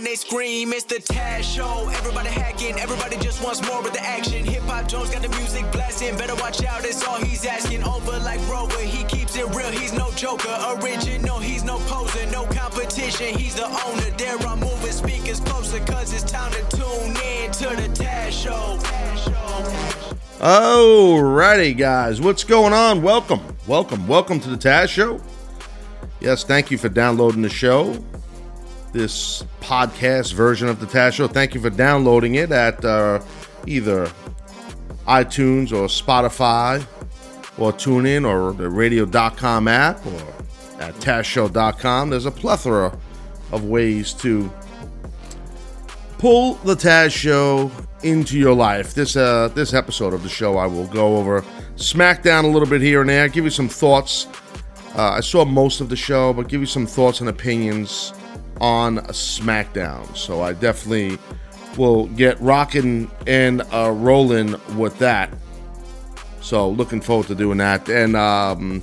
And they scream, it's the Taz Show. Everybody hacking, everybody just wants more with the action. Hip Hop Jones got the music blasting, better watch out, that's all he's asking. Over like Rover, he keeps it real, he's no joker. Original, he's no poser, no competition, he's the owner. There I'm moving speakers closer, cause it's time to tune in to the. Taz Show. Alrighty, guys, what's going on? Welcome, welcome, welcome to the Taz Show. Yes, thank you for downloading the show, this podcast version of the Taz Show. Thank you for downloading it at uh, either iTunes or Spotify or TuneIn or the radio.com app or at TazShow.com. There's a plethora of ways to pull the Taz Show into your life. This uh, this episode of the show, I will go over SmackDown a little bit here and there, give you some thoughts. Uh, I saw most of the show, but give you some thoughts and opinions on SmackDown. So I definitely will get rocking and uh, rolling with that. So looking forward to doing that, and um,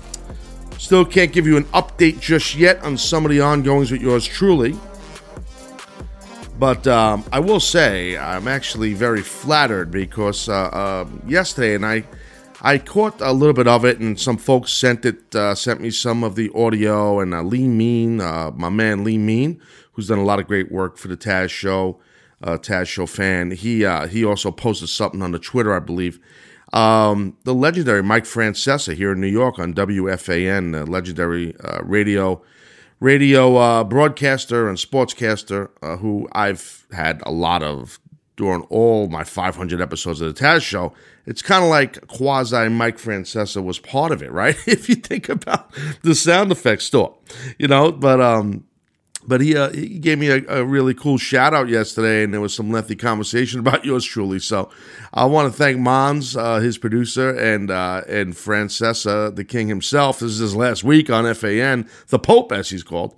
still can't give you an update just yet on some of the ongoings with yours truly. But um, I will say I'm actually very flattered because uh, uh, yesterday, and I I caught a little bit of it, and some folks sent it uh, sent me some of the audio, and uh, Lee Mean, uh, my man Lee Mean, who's done a lot of great work for the Taz Show, uh, Taz Show fan. He he also posted something on the Twitter, I believe. Um, the legendary Mike Francesa here in New York on WFAN, the legendary radio radio uh, broadcaster and sportscaster uh, who I've had a lot of during all my 500 episodes of the Taz Show. It's kind of like quasi Mike Francesa was part of it, right? if you think about the sound effects store, you know. But um, but he uh, he gave me a, a, really cool shout out yesterday, and there was some lengthy conversation about yours truly. So I want to thank Mons, uh, his producer, and uh, and Francesa, the king himself. This is his last week on FAN, the Pope, as he's called.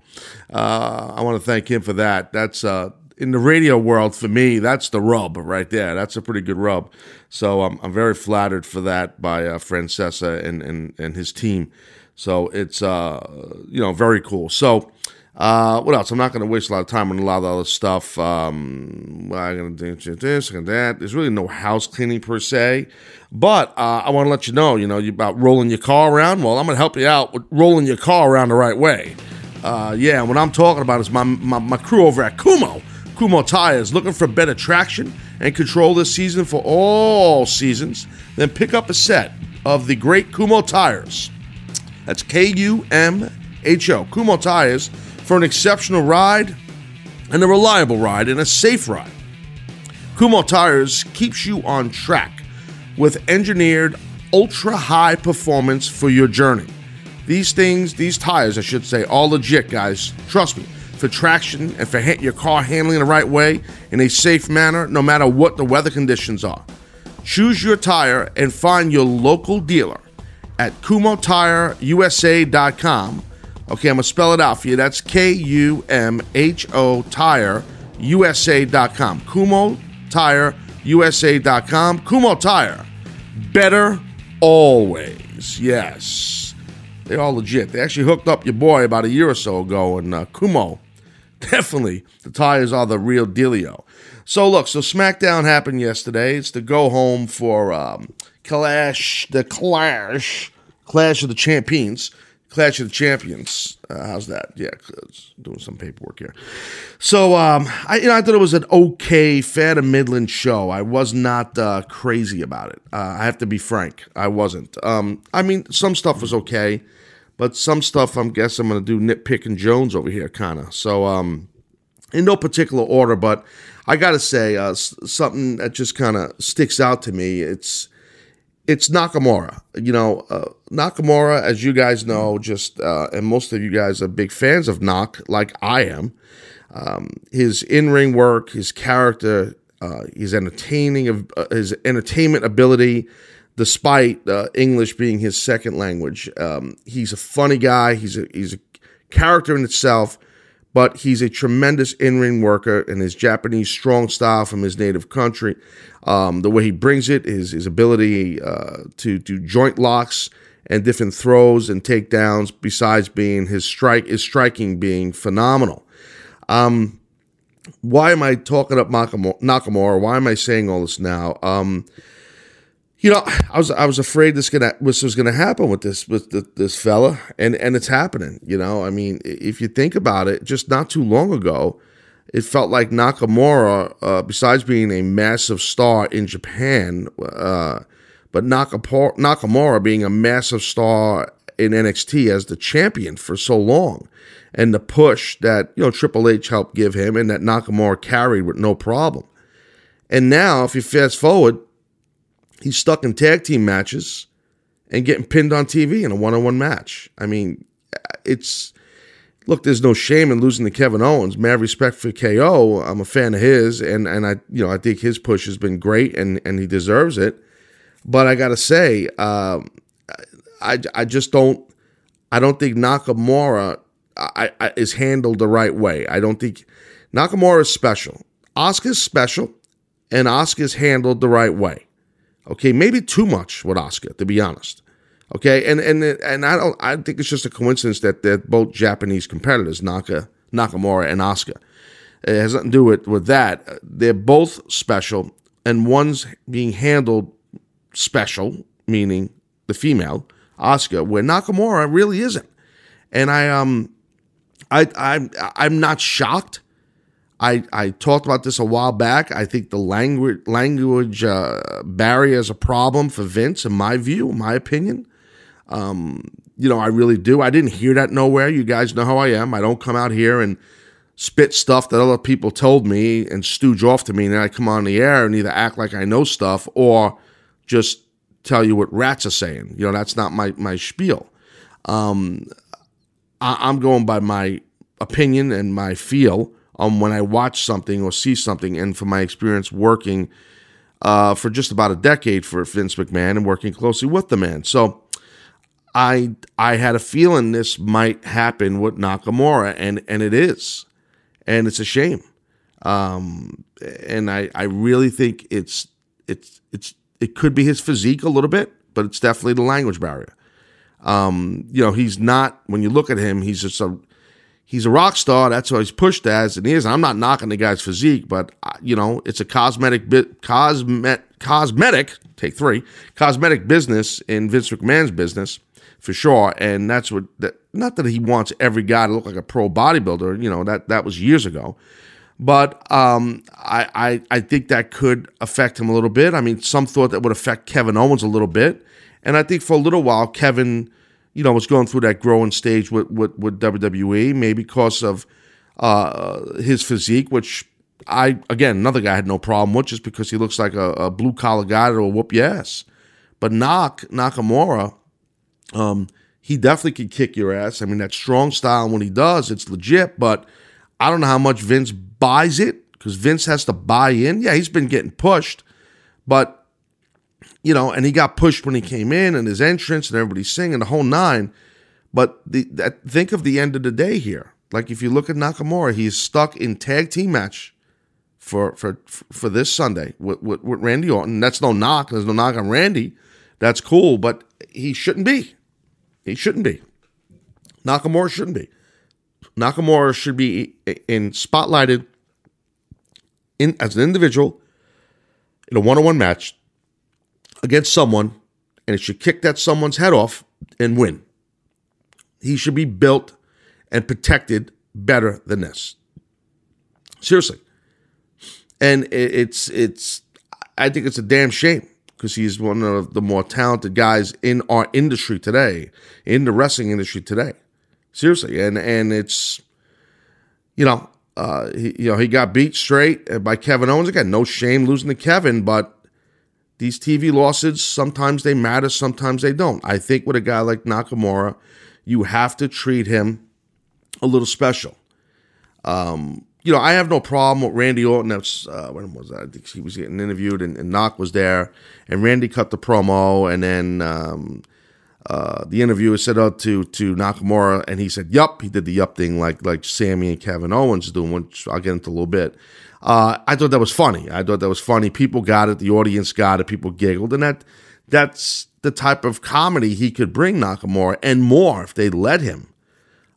Uh, I want to thank him for that. That's uh, in the radio world for me. That's the rub right there. That's a pretty good rub. So um, I'm very flattered for that by uh, Francesa and, and and his team. So it's you know very cool. So. Uh, what else? I'm not going to waste a lot of time on a lot of other stuff. Um, I'm going to do this and that. There's really no house cleaning per se, but uh, I want to let you know, you know, you about rolling your car around. Well, I'm going to help you out with rolling your car around the right way. Uh, yeah, what I'm talking about is my, my, my crew over at Kumho. Kumho Tires looking for better traction and control this season for all seasons. Then pick up a set of the great Kumho tires. That's K U M H O. Kumho Tires for an exceptional ride and a reliable ride and a safe ride. Kumho Tires keeps you on track with engineered ultra high performance for your journey. These things, these tires, I should say, all legit, guys. Trust me, for traction and for your car handling the right way in a safe manner, no matter what the weather conditions are. Choose your tire and find your local dealer at kumhotireusa.com Okay, I'm going to spell it out for you. That's K U M H O Tire USA.com. Kumho Tire. Better always. Yes. They're all legit. They actually hooked up your boy about a year or so ago, and uh, Kumho. Definitely, the tires are the real dealio. So, look, so SmackDown happened yesterday. It's the go home for um, Clash, the Clash, Clash of the Champions. Clash of the Champions. Uh, how's that? Yeah, doing some paperwork here. So, um, I you know I thought it was an okay, fair to Midland show. I was not uh, crazy about it. Uh, I have to be frank. I wasn't. Um, I mean, some stuff was okay, but some stuff I'm guess I'm to do nitpicking Jones over here, kind of. So, um, in no particular order, but I got to say uh, something that just kind of sticks out to me. It's it's Nakamura. You know, uh, Nakamura, as you guys know, just uh, and most of you guys are big fans of Nak, like I am. Um, his in-ring work, his character, uh, his entertaining of uh, his entertainment ability, despite uh, English being his second language. Um, he's a funny guy. He's a he's a character in itself, but he's a tremendous in ring worker. And his Japanese strong style from his native country, um, the way he brings it, his his ability uh, to do joint locks and different throws and takedowns. Besides being his strike, his striking being phenomenal. Um, why am I talking up Nakamura? Why am I saying all this now? Um, you know, I was I was afraid this gonna this was gonna happen with this with the, this fella, and and it's happening. You know, I mean, if you think about it, just not too long ago, it felt like Nakamura, uh, besides being a massive star in Japan, uh, but Nakamura, Nakamura being a massive star in NXT as the champion for so long, and the push that you know Triple H helped give him, and that Nakamura carried with no problem. And now, if you fast forward he's stuck in tag team matches and getting pinned on TV in a one on one match. I mean, it's look, there's no shame in losing to Kevin Owens. Mad respect for KO. I'm a fan of his, and and I you know I think his push has been great, and and he deserves it. But I gotta say, um, I I just don't I don't think Nakamura I, I, is handled the right way. I don't think Nakamura is special. Asuka's special, and Asuka's handled the right way. Okay, maybe too much with Asuka, to be honest. Okay, and and and I don't. I think it's just a coincidence that they're both Japanese competitors, Naka Nakamura and Asuka. It has nothing to do with with that. They're both special, and one's being handled special, meaning the female Asuka, where Nakamura really isn't. And I um, I I'm I'm not shocked I, I talked about this a while back. I think the language language uh, barrier is a problem for Vince, in my view, my opinion. Um, you know, I really do. I didn't hear that nowhere. You guys know how I am. I don't come out here and spit stuff that other people told me and stooge off to me, and then I come on the air and either act like I know stuff or just tell you what rats are saying. You know, that's not my my spiel. Um, I, I'm going by my opinion and my feel um, when I watch something or see something. And from my experience working uh, for just about a decade for Vince McMahon and working closely with the man. So I I had a feeling this might happen with Nakamura, and and it is, and it's a shame. Um, and I I really think it's it's it's it could be his physique a little bit, but it's definitely the language barrier. Um, you know, he's not when you look at him, he's just a he's a rock star. That's what he's pushed as, and he is. I'm not knocking the guy's physique, but uh, you know, it's a cosmetic bit, cosmet, cosmetic. Take three, cosmetic business in Vince McMahon's business for sure, and that's what. That, not that he wants every guy to look like a pro bodybuilder. You know that that was years ago. But um, I, I I think that could affect him a little bit. I mean, some thought that would affect Kevin Owens a little bit, and I think for a little while Kevin you know, was going through that growing stage with, with, with WWE, maybe because of uh, his physique, which I, again, another guy had no problem with just because he looks like a, a blue collar guy that'll whoop your ass. But Nak, Nakamura, um, he definitely could kick your ass. I mean, that strong style, when he does, it's legit, but I don't know how much Vince buys it because Vince has to buy in. Yeah, he's been getting pushed, but you know, and he got pushed when he came in and his entrance and everybody's singing the whole nine. But the, that, think of the end of the day here. Like if you look at Nakamura, he's stuck in tag team match for for for this Sunday with, with, with Randy Orton. That's no knock. There's no knock on Randy. That's cool, but he shouldn't be. He shouldn't be. Nakamura shouldn't be. Nakamura should be in spotlighted in as an individual in a one-on-one match against someone and it should kick that someone's head off and win. He should be built and protected better than this. Seriously. And it's it's I think it's a damn shame because he's one of the more talented guys in our industry today, in the wrestling industry today. Seriously, and and it's you know, uh, he, you know, he got beat straight by Kevin Owens again. No shame losing to Kevin, but these TV losses, sometimes they matter, sometimes they don't. I think with a guy like Nakamura, you have to treat him a little special. Um, you know, I have no problem with Randy Orton. That's uh, when was that? I think he was getting interviewed, and, and Nak was there, and Randy cut the promo, and then um, uh, the interviewer said out to to Nakamura, and he said, "Yup." He did the "yup" thing like like Sami and Kevin Owens doing, which I'll get into a little bit. Uh, I thought that was funny. I thought that was funny. People got it. The audience got it. People giggled, and that that's the type of comedy he could bring Nakamura and more if they let him.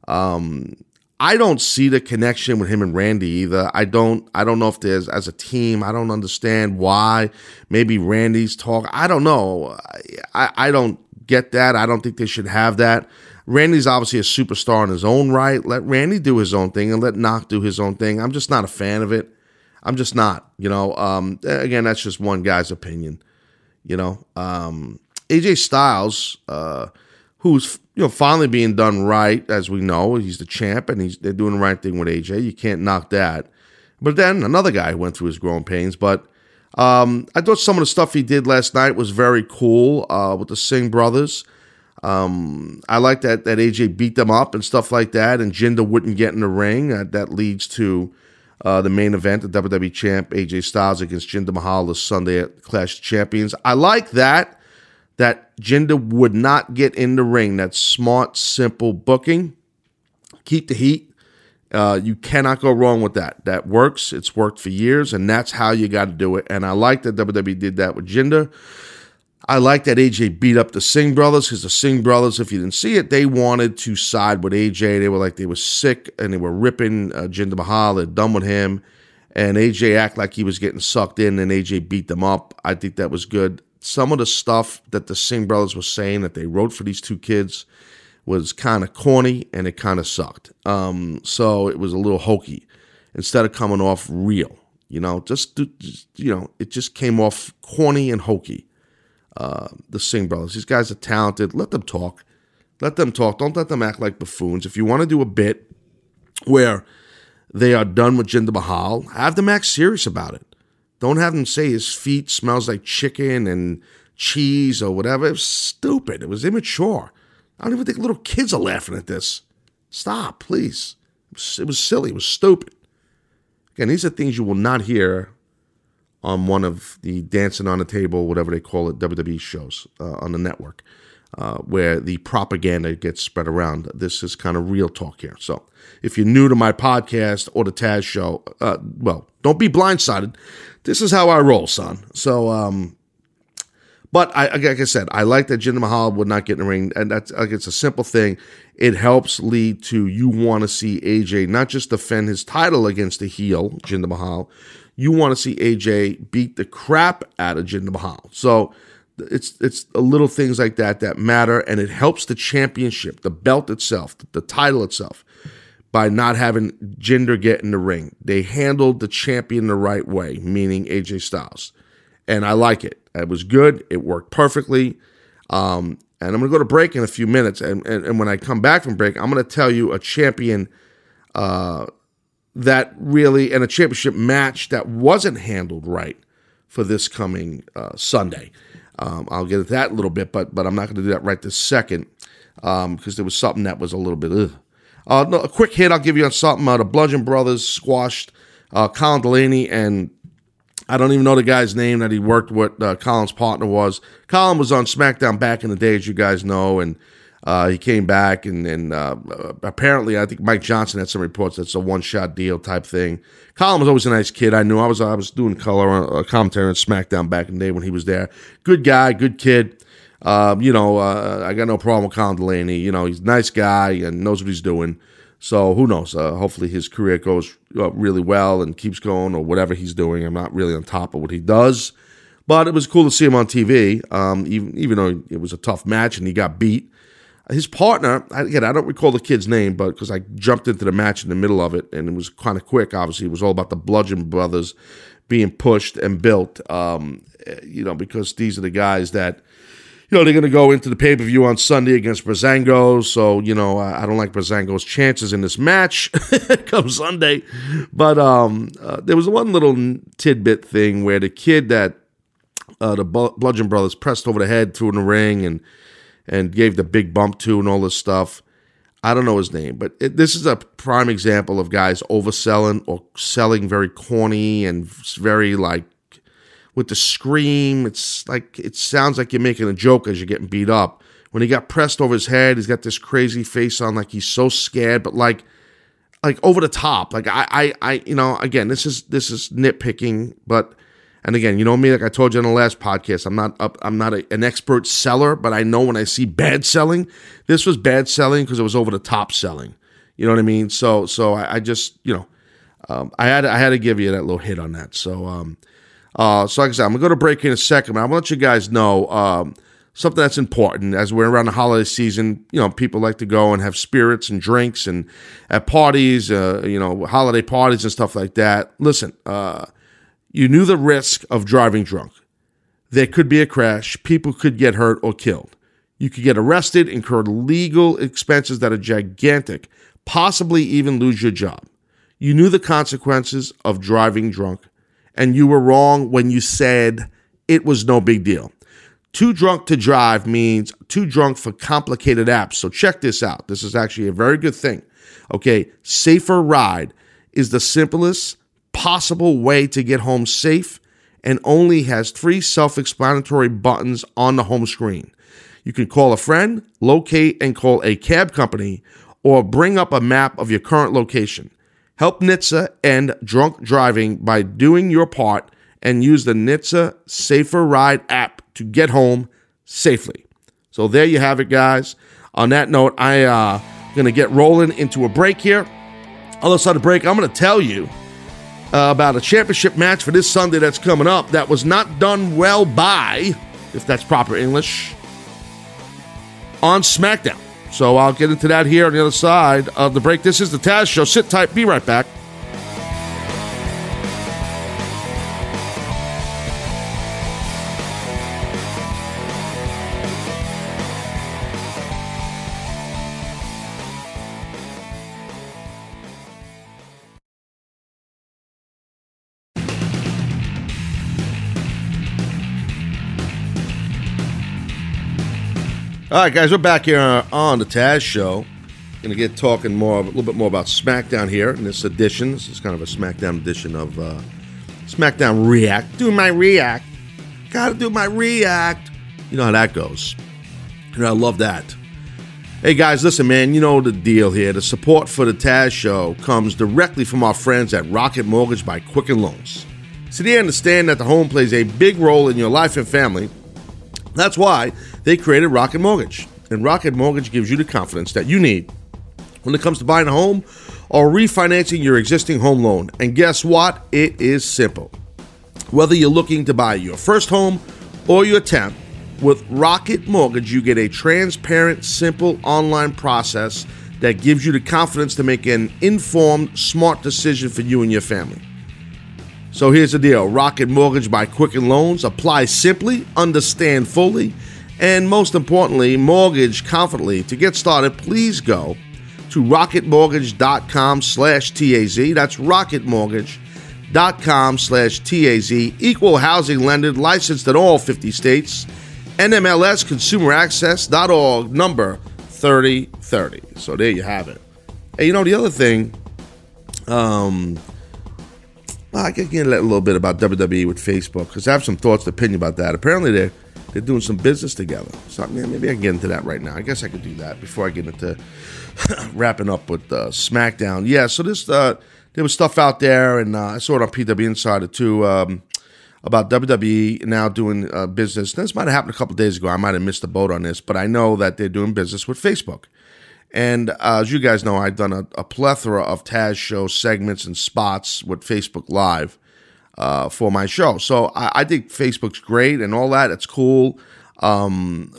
Um, I don't see the connection with him and Randy either. I don't. I don't know if there's as a team. I don't understand why. Maybe Randy's talk. I don't know. I, I don't get that. I don't think they should have that. Randy's obviously a superstar in his own right. Let Randy do his own thing and let Nak do his own thing. I'm just not a fan of it. I'm just not. You know. Um, again, that's just one guy's opinion. You know. Um, AJ Styles. Uh, who's you know finally being done right, as we know. He's the champ, and he's they're doing the right thing with AJ. You can't knock that. But then another guy went through his growing pains. But um, I thought some of the stuff he did last night was very cool uh, with the Singh brothers. Um, I like that that AJ beat them up and stuff like that, and Jinder wouldn't get in the ring. Uh, that leads to uh, the main event, the WWE champ AJ Styles against Jinder Mahal this Sunday at Clash of Champions. I like that that Jinder would not get in the ring. That's smart, simple booking. Keep the heat. Uh, you cannot go wrong with that. That works. It's worked for years, and that's how you got to do it. And I like that WWE did that with Jinder. I like that AJ beat up the Singh brothers because the Singh brothers, if you didn't see it, they wanted to side with AJ. They were like they were sick and they were ripping uh, Jinder Mahal. They're done with him, and AJ act like he was getting sucked in, and AJ beat them up. I think that was good some of the stuff that the Singh brothers were saying that they wrote for these two kids was kind of corny and it kind of sucked. Um, so it was a little hokey instead of coming off real. You know, just, just you know, it just came off corny and hokey. Uh, the Singh brothers, these guys are talented. Let them talk. Let them talk. Don't let them act like buffoons. If you want to do a bit where they are done with Jinder Mahal, have them act serious about it. Don't have him say his feet smells like chicken and cheese or whatever. It was stupid. It was immature. I don't even think little kids are laughing at this. Stop, please. It was, silly. It was stupid. Again, these are things you will not hear on one of the Dancing on the Table, whatever they call it, WWE shows uh, on the network, uh, where the propaganda gets spread around. This is kind of real talk here. So if you're new to my podcast or the Taz show, uh, well, don't be blindsided this is how I roll, son. So, um, but I, like I said, I like that Jinder Mahal would not get in the ring, and that's like it's a simple thing. It helps lead to you want to see AJ not just defend his title against the heel Jinder Mahal, you want to see AJ beat the crap out of Jinder Mahal. So it's it's little things like that that matter, and it helps the championship, the belt itself, the title itself by not having Jinder get in the ring. They handled the champion the right way, meaning AJ Styles. And I like it. It was good. It worked perfectly. Um, and I'm going to go to break in a few minutes. And, and, and when I come back from break, I'm going to tell you a champion uh, that really, and a championship match that wasn't handled right for this coming uh, Sunday. Um, I'll get into that a little bit, but but I'm not going to do that right this second because um, there was something that was a little bit. Ugh. Uh, no, a quick hit I'll give you on something. Uh, the Bludgeon Brothers squashed uh, Colin Delaney and I don't even know the guy's name that he worked with. Uh, Colin's partner was. Colin was on SmackDown back in the day, as you guys know, and uh, he came back and, and uh, apparently I think Mike Johnson had some reports that's a one shot deal type thing. Colin was always a nice kid. I knew I was I was doing color uh, commentary on SmackDown back in the day when he was there. Good guy, good kid. Um, you know, uh, I got no problem with Colin Delaney. You know, he's a nice guy and knows what he's doing. So who knows? Uh, hopefully his career goes uh, really well and keeps going or whatever he's doing. I'm not really on top of what he does, but it was cool to see him on TV. Um, even even though it was a tough match and he got beat. His partner, again, I don't recall the kid's name, but because I jumped into the match in the middle of it and it was kind of quick. Obviously, it was all about the Bludgeon Brothers being pushed and built. Um, you know, because these are the guys that you know, they're going to go into the pay per view on Sunday against Breezango. So, you know, I, I don't like Breezango's chances in this match come Sunday. But um, uh, there was one little tidbit thing where the kid that uh, the Bludgeon Brothers pressed over the head, threw in the ring, and and gave the big bump to, and all this stuff. I don't know his name, but it, this is a prime example of guys overselling or selling very corny and very like with the scream. It's like it sounds like you're making a joke as you're getting beat up. When he got pressed over his head, he's got this crazy face on, like he's so scared, but like like over the top. Like I I, I you know, again, this is this is nitpicking, but and again, you know me, like I told you in the last podcast, I'm not up, I'm not a, an expert seller, but I know when I see bad selling, this was bad selling because it was over the top selling. You know what I mean? So so I, I just you know, um, I had I had to give you that little hit on that. So um, uh, so like I said, I'm gonna go to break in a second, but I'm gonna let you guys know um, something that's important as we're around the holiday season. You know, people like to go and have spirits and drinks and at parties, uh, you know, holiday parties and stuff like that. Listen, uh you knew the risk of driving drunk. There could be a crash, people could get hurt or killed. You could get arrested, incur legal expenses that are gigantic, possibly even lose your job. You knew the consequences of driving drunk, and you were wrong when you said it was no big deal. Too drunk to drive means too drunk for complicated apps. So check this out. This is actually a very good thing. Okay, Safer Ride is the simplest possible way to get home safe and only has three self explanatory buttons on the home screen. You can call a friend, locate and call a cab company, or bring up a map of your current location. Help NHTSA end drunk driving by doing your part and use the NHTSA Safer Ride app to get home safely. So there you have it, guys. On that note, I uh gonna get rolling into a break here. Other side of the break, I'm gonna tell you uh, about a championship match for this Sunday that's coming up that was not done well by, if that's proper English, on SmackDown. So I'll get into that here on the other side of the break. This is the Taz Show. Sit tight. Be right back. All right, guys, we're back here on the Taz Show. Going to get talking more, a little bit more about SmackDown here in this edition. This is kind of a SmackDown edition of uh, SmackDown React. Do my React. Got to do my React. You know how that goes. And I love that. Hey guys, listen, man, you know the deal here. The support for the Taz Show comes directly from our friends at Rocket Mortgage by Quicken Loans. So they understand that the home plays a big role in your life and family. That's why they created Rocket Mortgage. And Rocket Mortgage gives you the confidence that you need when it comes to buying a home or refinancing your existing home loan. And guess what? It is simple. Whether you're looking to buy your first home or your 10th, with Rocket Mortgage, you get a transparent, simple online process that gives you the confidence to make an informed, smart decision for you and your family. So here's the deal Rocket Mortgage by Quicken Loans. Apply simply, understand fully, and most importantly, mortgage confidently. To get started, please go to rocketmortgage.com slash TAZ. That's rocketmortgage.com slash TAZ. Equal housing lender, licensed in all 50 states. NMLS Consumer Access.org, number 3030. So there you have it. Hey, you know, the other thing, um, well, I can get a little bit about WWE with Facebook because I have some thoughts, and opinion about that. Apparently, they're they're doing some business together. So yeah, maybe I can get into that right now. I guess I could do that before I get into wrapping up with uh, SmackDown. Yeah, so this uh, there was stuff out there, and uh, I saw it on PW Insider too um, about WWE now doing uh, business. This might have happened a couple days ago. I might have missed the boat on this, but I know that they're doing business with Facebook. And uh, as you guys know, I've done a, a, plethora of Taz show segments and spots with Facebook Live uh, for my show. So I, I, think Facebook's great and all that. It's cool. Um,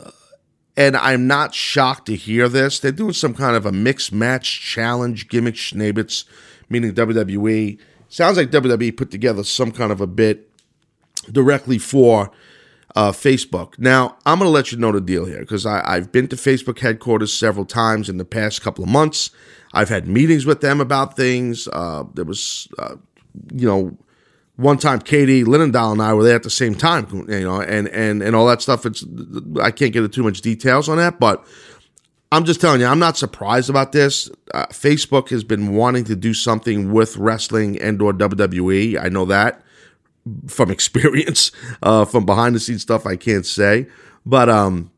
and I'm not shocked to hear this. They're doing some kind of a mixed match challenge gimmick schnabbits, meaning WWE. Sounds like WWE put together some kind of a bit directly for uh, Facebook. Now, I'm going to let you know the deal here because I've been to Facebook headquarters several times in the past couple of months. I've had meetings with them about things. Uh, there was, uh, you know, one time Katie Linendoll and I were there at the same time, you know, and and and all that stuff. It's I can't get into too much details on that, but I'm just telling you, I'm not surprised about this. Uh, Facebook has been wanting to do something with wrestling and or WWE. I know that from experience, uh, from behind the scenes stuff. I can't say, but um,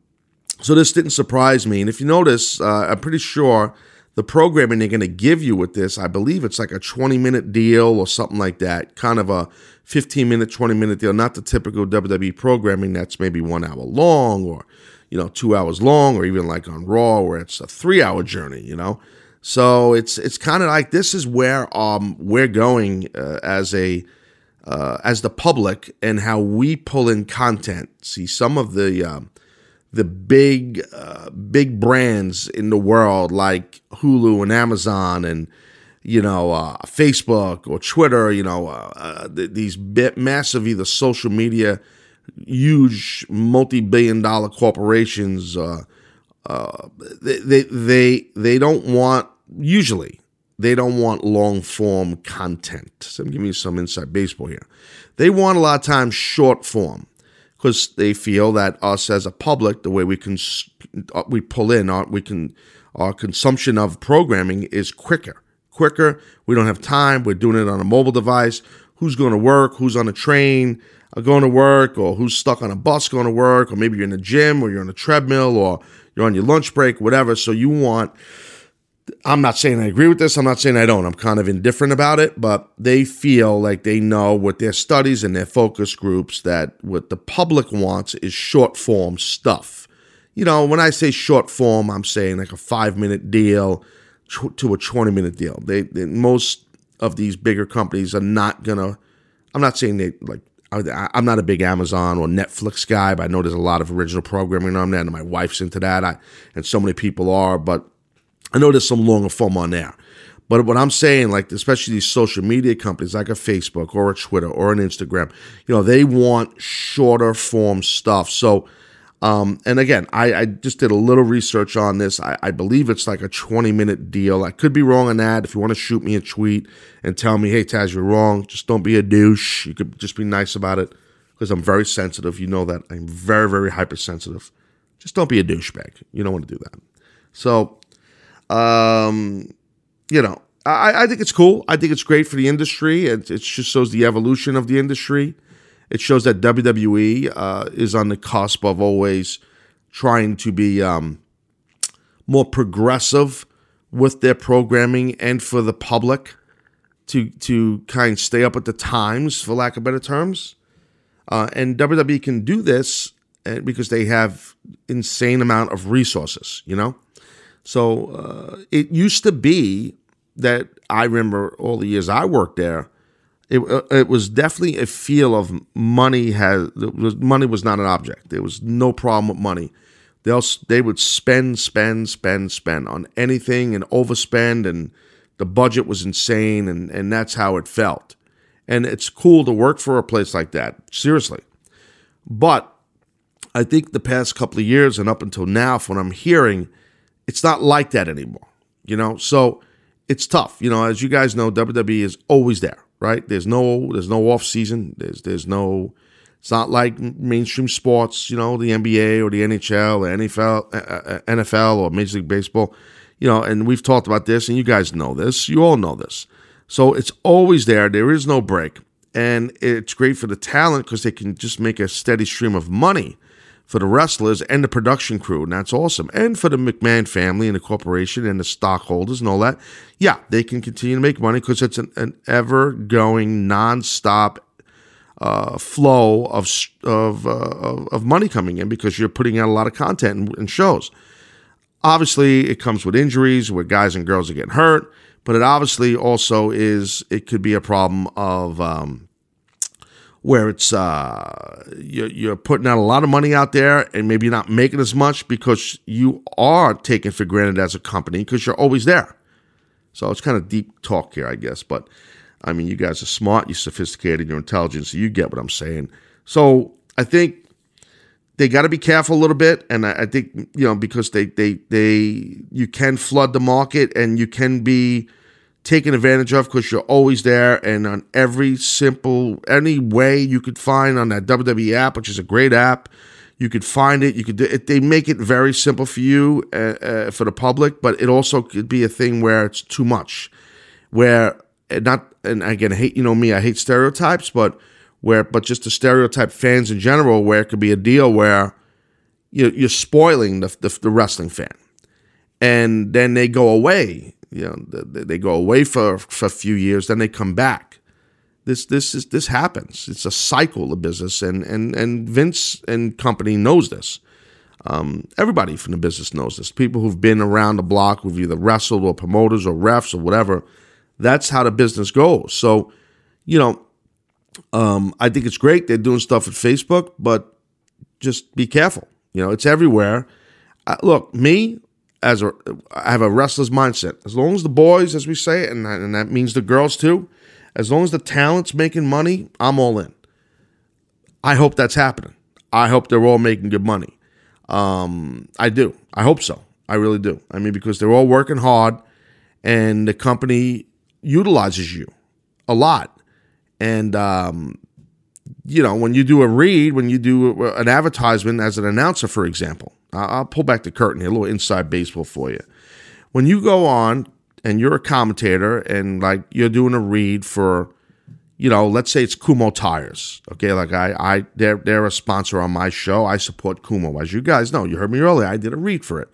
so this didn't surprise me. And if you notice, uh, I'm pretty sure the programming they're going to give you with this, I believe it's like a 20 minute deal or something like that, kind of a 15 minute, 20 minute deal, not the typical WWE programming that's maybe one hour long or you know, two hours long, or even like on Raw, where it's a three hour journey, you know. So it's it's kind of like this is where um we're going uh, as a uh, as the public and how we pull in content. See some of the um, the big uh, big brands in the world like Hulu and Amazon and you know uh, Facebook or Twitter. You know uh, uh, th- these bit massive either social media huge multi-billion dollar corporations uh, uh, they, they they don't want usually they don't want long form content. So I'm giving you some inside baseball here. They want a lot of times short form because they feel that us as a public, the way we can uh, we pull in our we can our consumption of programming is quicker. Quicker. We don't have time. We're doing it on a mobile device. Who's going to work? Who's on a train? going to work or who's stuck on a bus going to work or maybe you're in the gym or you're on a treadmill or you're on your lunch break, whatever. So you want, I'm not saying I agree with this. I'm not saying I don't. I'm kind of indifferent about it, but they feel like they know with their studies and their focus groups that what the public wants is short form stuff. You know, when I say short form, I'm saying like a five minute deal to a 20 minute deal. They, they most of these bigger companies are not gonna. I'm not saying they like I'm not a big Amazon or Netflix guy, but I know there's a lot of original programming on there, and my wife's into that, I, and so many people are. But I know there's some longer form on there. But what I'm saying, like especially these social media companies like a Facebook or a Twitter or an Instagram, you know, they want shorter form stuff. So um, and again, I, I, just did a little research on this. I, I, believe it's like a 20 minute deal. I could be wrong on that. If you want to shoot me a tweet and tell me, hey, Taz, you're wrong, just don't be a douche. You could just be nice about it because I'm very sensitive. You know that. I'm very, very hypersensitive. Just don't be a douchebag. You don't want to do that. So, um, you know, I, I think it's cool. I think it's great for the industry. It, it just shows the evolution of the industry. It shows that WWE uh, is on the cusp of always trying to be um, more progressive with their programming and for the public to to kind of stay up at the times, for lack of better terms. Uh, and WWE can do this uh, because they have insane amount of resources, you know. So uh, it used to be that I remember all the years I worked there it, uh, it was definitely a feel of money has money was not an object. There was no problem with money. They'll they would spend, spend, spend, spend on anything and overspend, and the budget was insane, and and that's how it felt. And it's cool to work for a place like that, seriously. But I think the past couple of years and up until now, from what I'm hearing, it's not like that anymore. You know, so it's tough. You know, as you guys know, WWE is always there right? There's no there's no off season. There's there's no. It's not like mainstream sports, you know, the NBA or the NHL or NFL, uh, NFL or Major League Baseball, you know. And we've talked about this, and you guys know this. You all know this. So it's always there. There is no break, and it's great for the talent because they can just make a steady stream of money for the wrestlers and the production crew, and that's awesome. And for the McMahon family and the corporation and the stockholders and all that, yeah, they can continue to make money because it's an, an ever going, nonstop uh, flow of of, uh, of money coming in because you're putting out a lot of content and, and shows. Obviously, it comes with injuries where guys and girls are getting hurt, but it obviously also is it could be a problem of um, where it's uh, you're, you're putting out a lot of money out there and maybe not making as much because you are taken for granted as a company because you're always there. So it's kind of deep talk here, I guess. But I mean, you guys are smart, you're sophisticated, you're intelligent, so you get what I'm saying. So I think they got to be careful a little bit, and I, I think you know because they they they you can flood the market and you can be taken advantage of because you're always there and on every simple any way you could find on that WWE app, which is a great app. You could find it. You could. It, they make it very simple for you uh, uh, for the public, but it also could be a thing where it's too much, where not. And again, I hate you know me. I hate stereotypes, but where but just to stereotype fans in general, where it could be a deal where you're, you're spoiling the, the, the wrestling fan, and then they go away. You know, they, go away for for a few years, then they come back. This this is this happens. It's a cycle of business, and and and Vince and company knows this. Um, everybody from the business knows this. People who've been around the block, who've either wrestled or promoters or refs or whatever. That's how the business goes. So, you know, um, I think it's great they're doing stuff with Facebook, but just be careful. You know, it's everywhere. Uh, look, me as a, I have a restless mindset. As long as the boys, as we say, and and that means the girls too, as long as the talent's making money, I'm all in. I hope that's happening. I hope they're all making good money. Um, I do. I hope so. I really do. I mean, because they're all working hard, and the company utilizes you a lot. And um, you know, when you do a read, when you do an advertisement as an announcer, for example, I'll pull back the curtain here, a little inside baseball for you. When you go on and you're a commentator and like you're doing a read for, you know, let's say it's Kumho Tires. Okay, like I, I, they're they're a sponsor on my show. I support Kumho, as you guys know. You heard me earlier. I did a read for it.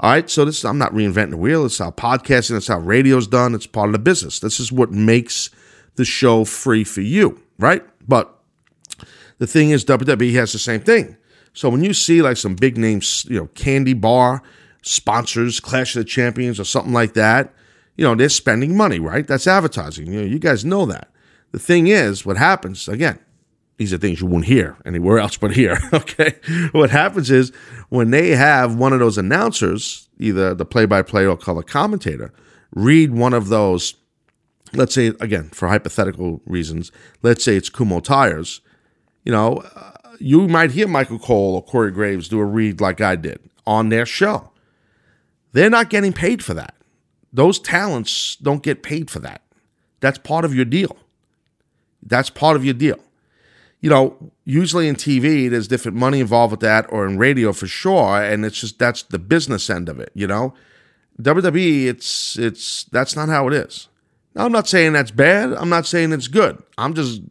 All right, so this I'm not reinventing the wheel. It's how podcasting, it's how radio's done. It's part of the business. This is what makes the show free for you, right? But the thing is, WWE has the same thing. So when you see like some big names, you know, candy bar sponsors, Clash of the Champions, or something like that, you know, they're spending money, right? That's advertising. You know, you guys know that. The thing is, what happens again? These are things you won't hear anywhere else but here. Okay, what happens is when they have one of those announcers, either the play-by-play or color commentator, read one of those let's say again for hypothetical reasons, let's say it's Kumho Tires, you know, you might hear Michael Cole or Corey Graves do a read like I did on their show. They're not getting paid for that. Those talents don't get paid for that. That's part of your deal. That's part of your deal. You know, usually in TV, there's different money involved with that, or in radio for sure, and it's just that's the business end of it. You know, WWE, it's it's that's not how it is. Now, I'm not saying that's bad. I'm not saying it's good. I'm just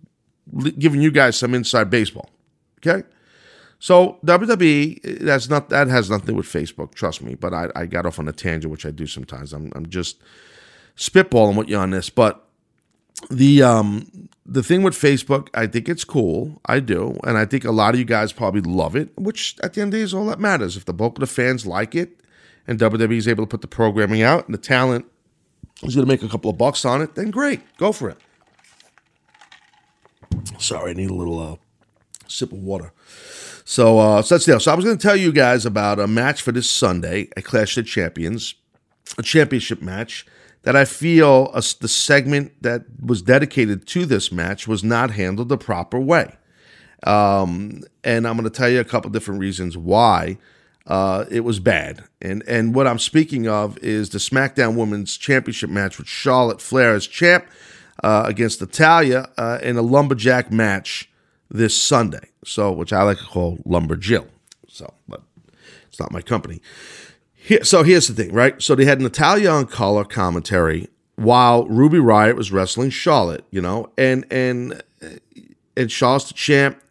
giving you guys some inside baseball. Okay. So WWE, that's not that has nothing with Facebook. Trust me. But I, I got off on a tangent, which I do sometimes. I'm I'm just spitballing with you on this. But the um the thing with Facebook, I think it's cool. I do, and I think a lot of you guys probably love it. Which at the end of the day is all that matters. If the bulk of the fans like it, and WWE is able to put the programming out, and the talent is going to make a couple of bucks on it, then great, go for it. Sorry, I need a little uh, sip of water. So, uh, so that's there. So I was going to tell you guys about a match for this Sunday at Clash of Champions, a championship match that I feel a, the segment that was dedicated to this match was not handled the proper way. Um, and I'm going to tell you a couple different reasons why uh, it was bad. And and what I'm speaking of is the SmackDown Women's Championship match with Charlotte Flair as champ uh, against Natalya uh, in a lumberjack match this Sunday. So, which I like to call Lumber Jill. So, but it's not my company. Here, so here's the thing, right? So they had Natalya on color commentary while Ruby Riott was wrestling Charlotte, you know, and and and Charlotte's the champ.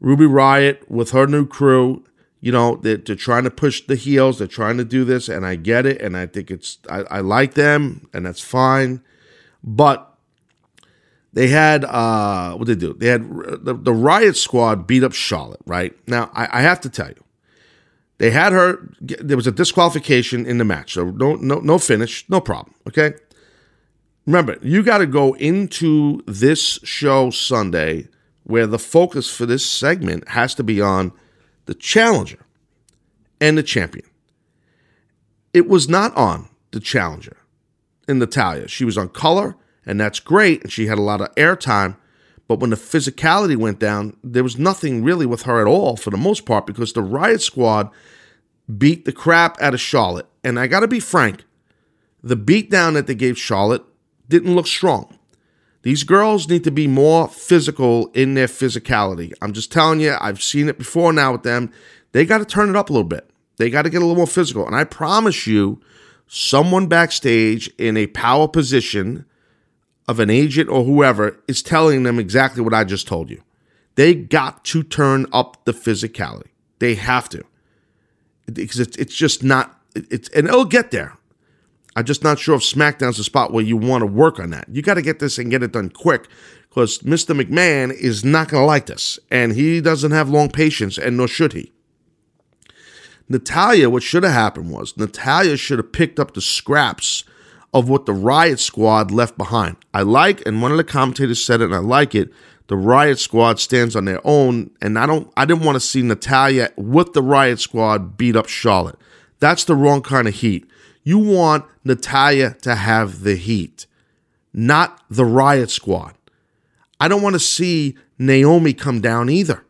Ruby Riott with her new crew you know, they're, they're, trying to push the heels. They're trying to do this, and I get it, and I think it's I, I like them, and that's fine. But they had uh, what did they do? They had the, the Riott Squad beat up Charlotte. Right now, I, I have to tell you, they had her. There was a disqualification in the match, so no no no finish, no problem. Okay. Remember, you got to go into this show Sunday where the focus for this segment has to be on the challenger and the champion. It was not on the challenger in Natalya. She was on color, and that's great, and she had a lot of airtime. But when the physicality went down, there was nothing really with her at all for the most part because the Riott Squad beat the crap out of Charlotte. And I got to be frank, the beatdown that they gave Charlotte didn't look strong. These girls need to be more physical in their physicality. I'm just telling you, I've seen it before now with them. They got to turn it up a little bit. They got to get a little more physical. And I promise you, someone backstage in a power position of an agent or whoever is telling them exactly what I just told you. They got to turn up the physicality. They have to. Because it's, it's just not, it's, and it'll get there. I'm just not sure if SmackDown's the spot where you want to work on that. You got to get this and get it done quick because Mr. McMahon is not going to like this. And he doesn't have long patience, and nor should he. Natalya, what should have happened was Natalya should have picked up the scraps of what the Riott Squad left behind. I like, and one of the commentators said it, and I like it. The Riott Squad stands on their own, and I don't. I didn't want to see Natalya with the Riott Squad beat up Charlotte. That's the wrong kind of heat. You want Natalya to have the heat, not the Riott Squad. I don't want to see Naomi come down either.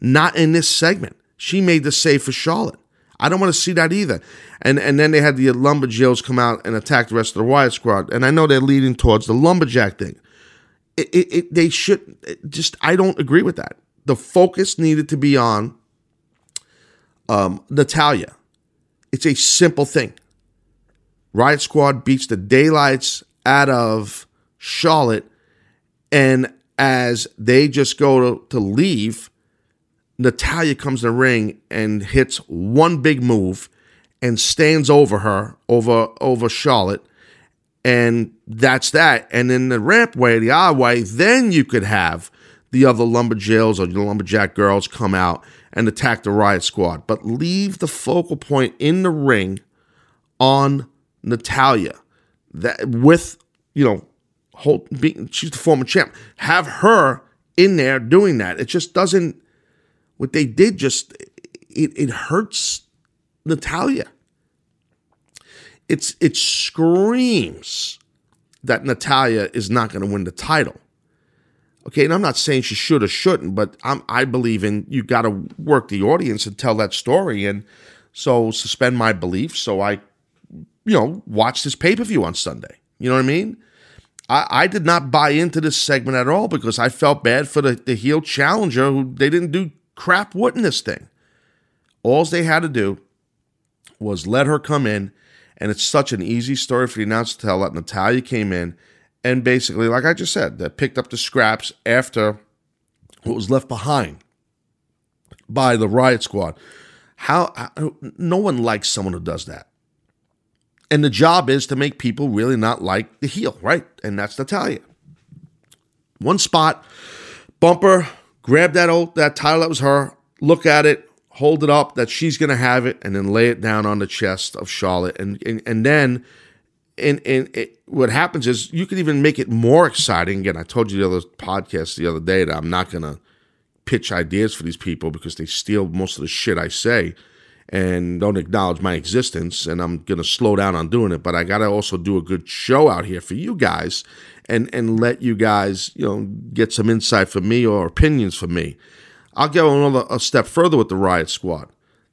Not in this segment. She made the save for Charlotte. I don't want to see that either. And and then they had the lumberjills come out and attack the rest of the Riott Squad. And I know they're leading towards the lumberjack thing. It, it, it they should it just I don't agree with that. The focus needed to be on um, Natalya. It's a simple thing. Riott Squad beats the daylights out of Charlotte, and as they just go to, to leave, Natalya comes in the ring and hits one big move and stands over her, over over Charlotte, and that's that. And then the rampway, the aisle way, then you could have the other lumberjills or the lumberjack girls come out and attack the Riott Squad. But leave the focal point in the ring on Natalya. That with, you know, hold being she's the former champ. Have her in there doing that. It just doesn't what they did just it, it hurts Natalya. It's it screams that Natalya is not going to win the title. Okay, and I'm not saying she should or shouldn't, but I'm I believe in you got to work the audience and tell that story, and so suspend my belief. So I, you know, watch this pay per view on Sunday. You know what I mean? I, I did not buy into this segment at all because I felt bad for the, the heel challenger who they didn't do crap wouldn't this thing. All they had to do was let her come in, and it's such an easy story for the announcer to tell that Natalya came in and basically, like I just said, that picked up the scraps after what was left behind by the Riott Squad. How, how no one likes someone who does that. And the job is to make people really not like the heel, right? And that's Natalya. One spot, bumper, grab that old that title that was her, look at it, hold it up that she's gonna have it, and then lay it down on the chest of Charlotte, and and, and then. And, and it, what happens is you can even make it more exciting. Again, I told you the other podcast the other day that I'm not gonna pitch ideas for these people because they steal most of the shit I say and don't acknowledge my existence and I'm going to slow down on doing it but I got to also do a good show out here for you guys and and let you guys, you know, get some insight from me or opinions from me. I'll go another a step further with the Riott Squad.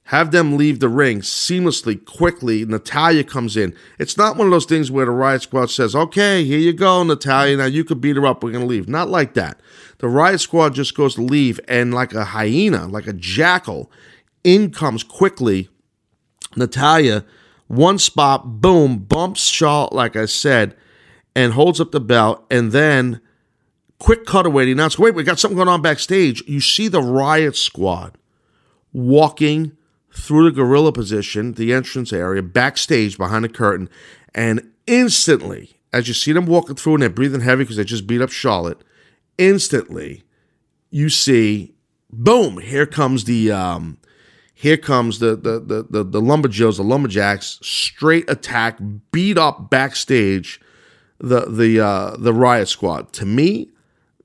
Have them leave the ring seamlessly, quickly. Natalya comes in. It's not one of those things where the Riott Squad says, okay, here you go, Natalya. Now you could beat her up. We're going to leave. Not like that. The Riott Squad just goes to leave, and like a hyena, like a jackal, in comes quickly Natalya, One spot, boom, bumps Shaw, like I said, and holds up the belt, and then quick cutaway. The announcer, wait, we got something going on backstage. You see the Riott Squad walking through the gorilla position, the entrance area, backstage behind the curtain, and instantly, as you see them walking through and they're breathing heavy because they just beat up Charlotte, instantly you see, boom, here comes the um, here comes the the the the, the lumberjills, the lumberjacks, straight attack, beat up backstage the the uh, the Riott Squad. To me,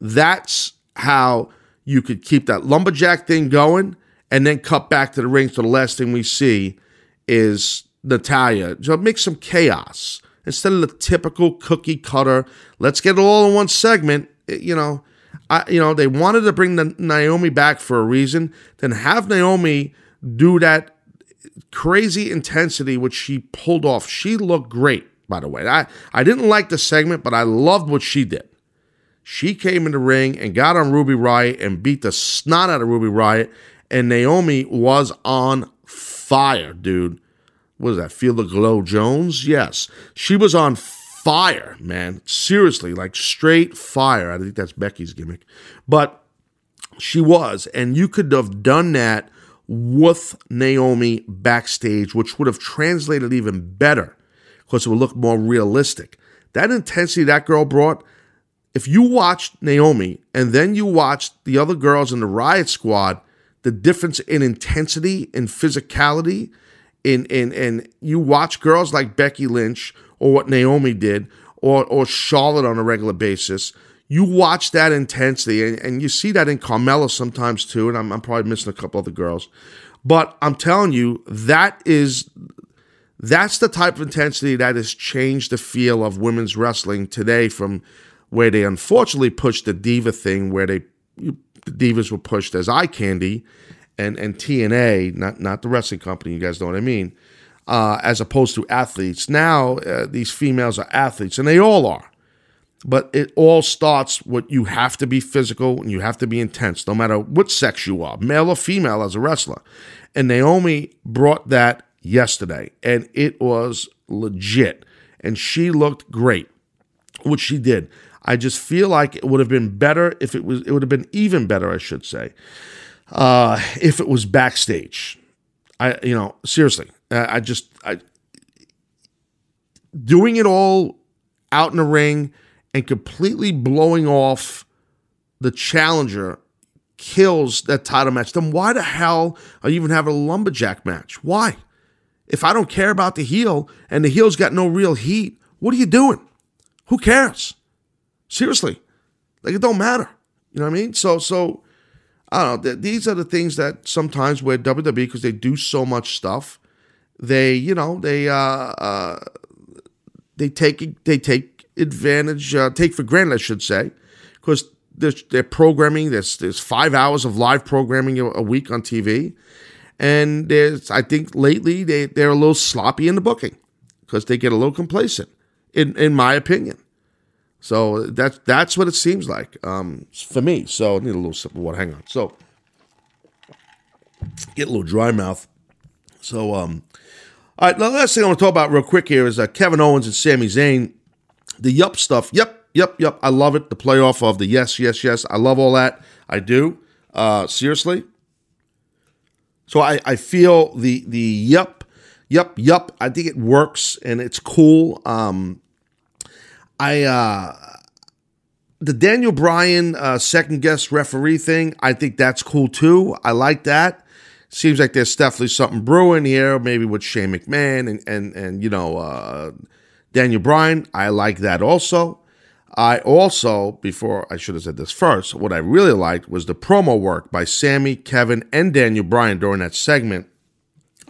that's how you could keep that lumberjack thing going and then cut back to the ring. So the last thing we see is Natalya. So make some chaos instead of the typical cookie cutter. Let's get it all in one segment. Eh, you know, I you know they wanted to bring the Naomi back for a reason. Then have Naomi do that crazy intensity which she pulled off. She looked great by the way. I, I didn't like the segment, but I loved what she did. She came in the ring and got on Ruby Riott and beat the snot out of Ruby Riott. And Naomi was on fire, dude. What is that? Feel the Glow Jones? Yes. She was on fire, man. Seriously, like straight fire. I think that's Becky's gimmick. But she was. And you could have done that with Naomi backstage, which would have translated even better because it would look more realistic. That intensity that girl brought, if you watched Naomi and then you watched the other girls in the Riott Squad, the difference in intensity and physicality, in in and you watch girls like Becky Lynch or what Naomi did, or or Charlotte on a regular basis. You watch that intensity, and, and you see that in Carmella sometimes too. And I'm, I'm probably missing a couple other girls, but I'm telling you that is that's the type of intensity that has changed the feel of women's wrestling today from where they unfortunately pushed the diva thing, where they the divas were pushed as eye candy, and and TNA, not not the wrestling company. You guys know what I mean. Uh, as opposed to athletes. Now uh, these females are athletes, and they all are. But it all starts with you have to be physical and you have to be intense, no matter what sex you are, male or female, as a wrestler. And Naomi brought that yesterday, and it was legit. And she looked great, which she did. I just feel like it would have been better if it was. It would have been even better, I should say, uh, if it was backstage. I, you know, seriously, I, I just, I doing it all out in the ring and completely blowing off the challenger kills that title match. Then why the hell are you even having a lumberjack match? Why? If I don't care about the heel and the heel's got no real heat, what are you doing? Who cares? Seriously. Like it don't matter. You know what I mean? So so I don't know. These are the things that sometimes where WWE because they do so much stuff, they you know they uh, uh they take they take advantage uh, take for granted I should say because they're programming there's there's five hours of live programming a week on TV and there's, I think lately they, they're a little sloppy in the booking because they get a little complacent, in, in my opinion. So that's that's what it seems like um, for me. So I need a little sip of water. Hang on. So get a little dry mouth. So um, all right. The last thing I want to talk about real quick here is uh, Kevin Owens and Sami Zayn. The yup stuff. Yep, yep, yep. I love it. The playoff of the yes, yes, yes. I love all that. I do. Uh, seriously, so I, I feel the the yup, yup, yup. I think it works and it's cool. Um, I uh, the Daniel Bryan uh, second guest referee thing. I think that's cool too. I like that. Seems like there's definitely something brewing here, maybe with Shane McMahon and and and you know uh, Daniel Bryan. I like that also. I also, before I should have said this first, what I really liked was the promo work by Sami, Kevin, and Daniel Bryan during that segment.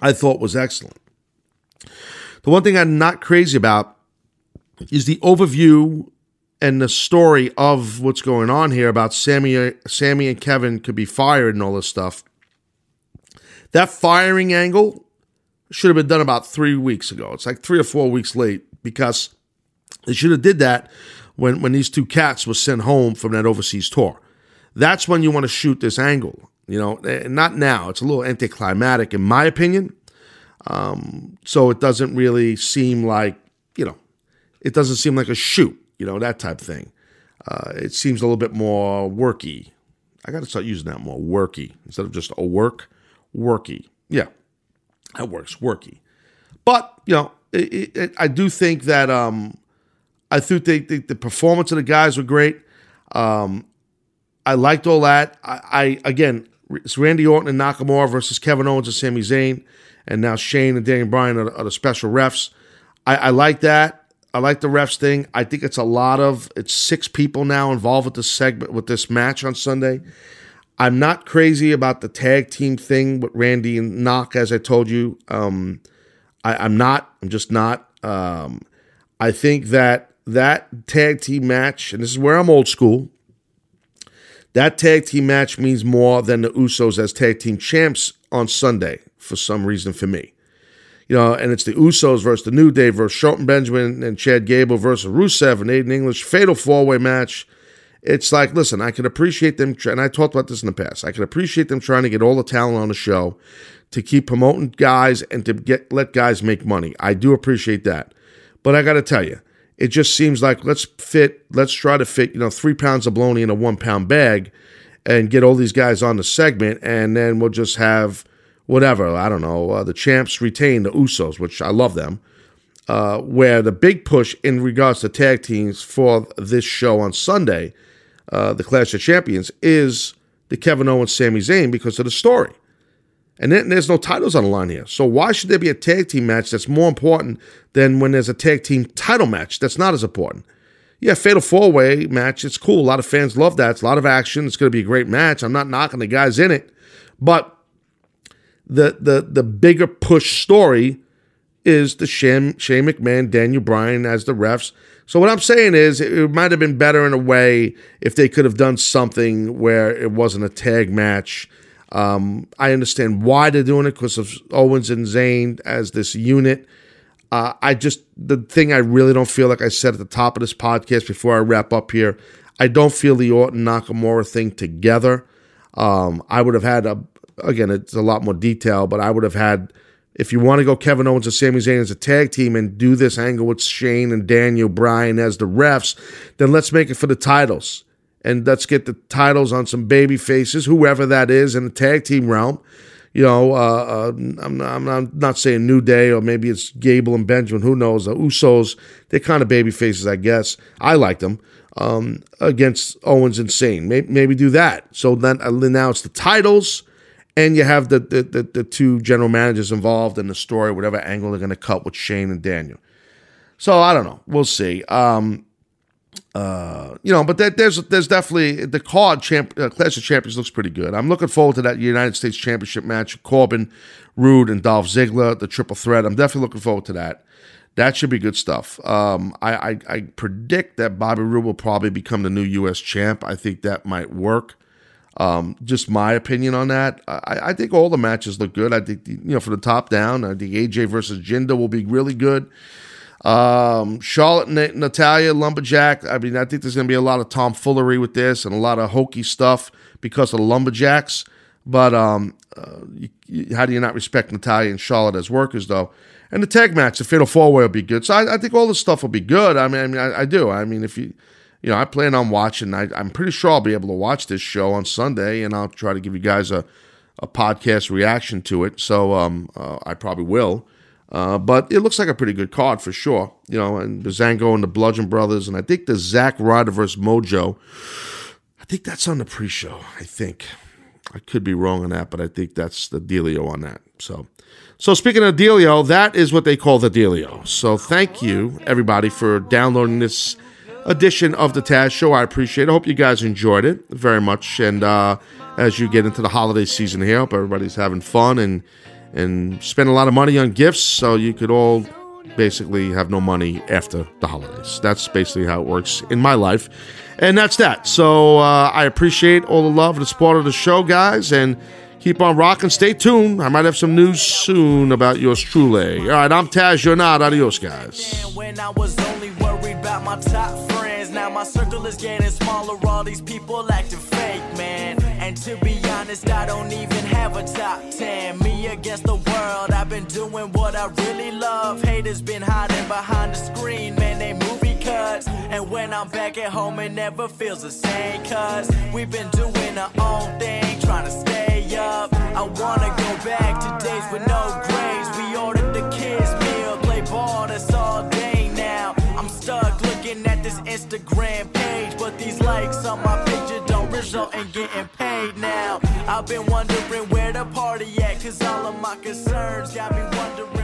I thought was excellent. The one thing I'm not crazy about is the overview and the story of what's going on here about Sammy, Sami and Kevin could be fired and all this stuff. That firing angle should have been done about three weeks ago. It's like three or four weeks late because they should have did that when, when these two cats were sent home from that overseas tour. That's when you want to shoot this angle. You know, eh, not now. It's a little anticlimactic, in my opinion. Um, so it doesn't really seem like, you know, it doesn't seem like a shoot, you know, that type thing. Uh, it seems a little bit more worky. I got to start using that more worky instead of just a work, worky. Yeah, that works, worky. But, you know, it, it, I do think that um, I they, they, the performance of the guys were great. Um, I liked all that. I, I, again, it's Randy Orton and Nakamura versus Kevin Owens and Sami Zayn, and now Shane and Daniel Bryan are, are the special refs. I, I like that. I like the refs thing. I think it's a lot of it's six people now involved with this segment with this match on Sunday. I'm not crazy about the tag team thing with Randy and Nak, as I told you. Um, I, am not. I'm just not. Um, I think that that tag team match, and this is where I'm old school, that tag team match means more than the Usos as tag team champs on Sunday for some reason for me. You know, and it's the Usos versus the New Day versus Shelton Benjamin and Chad Gable versus Rusev and Aiden English fatal four way match. It's like, listen, I can appreciate them, and I talked about this in the past. I can appreciate them trying to get all the talent on the show to keep promoting guys and to get let guys make money. I do appreciate that, but I got to tell you, it just seems like let's fit, let's try to fit, you know, three pounds of bologna in a one pound bag, and get all these guys on the segment, and then we'll just have whatever. I don't know. Uh, the champs retain the Usos, which I love them. Uh, where the big push in regards to tag teams for this show on Sunday uh, the Clash of Champions is the Kevin Owens Sami Zayn because of the story. And then there's no titles on the line here. So why should there be a tag team match that's more important than when there's a tag team title match that's not as important? Yeah, Fatal Four Way match, it's cool. A lot of fans love that. It's a lot of action. It's going to be a great match. I'm not knocking the guys in it, but the the the bigger push story is the Shane, Shane McMahon, Daniel Bryan as the refs so what I'm saying is, it might have been better in a way if they could have done something where it wasn't a tag match. Um, I understand why they're doing it because of Owens and Zayn as this unit. Uh, I just the thing I really don't feel like I said at the top of this podcast before I wrap up here. I don't feel the Orton Nakamura thing together. Um, I would have had a again, it's a lot more detail, but I would have had if you want to go Kevin Owens and Sami Zayn as a tag team and do this angle with Shane and Daniel Bryan as the refs, then let's make it for the titles. And let's get the titles on some baby faces, whoever that is in the tag team realm. You know, uh, uh, I'm, not, I'm, not, saying New Day or maybe it's Gable and Benjamin. Who knows? The Usos, they're kind of baby faces, I guess. I like them um, against Owens and Zayn. Maybe, maybe do that. So then uh, now it's the titles and you have the, the the, the two general managers involved in the story, whatever angle they're going to cut with Shane and Daniel. So I don't know. We'll see. Um, uh, you know, but there, there's there's definitely the card champ uh, Clash of Champions looks pretty good. I'm looking forward to that United States Championship match: Corbin, Roode, and Dolph Ziggler, the triple threat. I'm definitely looking forward to that. That should be good stuff. Um, I, I, I predict that Bobby Roode will probably become the new U.S. champ. I think that might work. Um, just my opinion on that. I, I, think all the matches look good. I think, you know, from the top down, I think AJ versus Jinder will be really good. Um, Charlotte and Natalya, Lumberjack. I mean, I think there's going to be a lot of tomfoolery with this and a lot of hokey stuff because of the Lumberjacks. But um, uh, you, you, how do you not respect Natalya and Charlotte as workers, though? And the tag match, the Fatal Four Way will be good. So I, I, think all this stuff will be good. I mean, I mean, I, I do. I mean, if you you know, I plan on watching. I, am pretty sure I'll be able to watch this show on Sunday, and I'll try to give you guys a, a podcast reaction to it. So um, uh, I probably will. Uh, but it looks like a pretty good card for sure. You know, and the Zango and the Bludgeon Brothers, and I think the Zack Ryder versus Mojo. I think that's on the pre-show. I think I could be wrong on that, but I think that's the dealio on that. So, so speaking of Delio, that is what they call the Delio. So thank you everybody for downloading this edition of the Taz Show. I appreciate it. I hope you guys enjoyed it very much. And uh, as you get into the holiday season here, I hope everybody's having fun and and spend a lot of money on gifts so you could all basically have no money after the holidays. That's basically how it works in my life. And that's that. So uh, I appreciate all the love and the support of the show, guys. And keep on rocking. Stay tuned. I might have some news soon about yours truly. All right, I'm Taz. You're not. Adios, guys about my top friends. Now my circle is getting smaller, all these people acting fake, man. And to be honest, I don't even have a top 10. Me against the world, I've been doing what I really love. Haters been hiding behind the screen, man, they movie cuts. And when I'm back at home, it never feels the same, cuz we've been doing our own thing, trying to stay up. I wanna go back to days with no grades. We ordered the kids' meal, play ball, that's all looking at this Instagram page, but these likes on my picture don't result in getting paid now. I've been wondering where the party at, cause all of my concerns got me wondering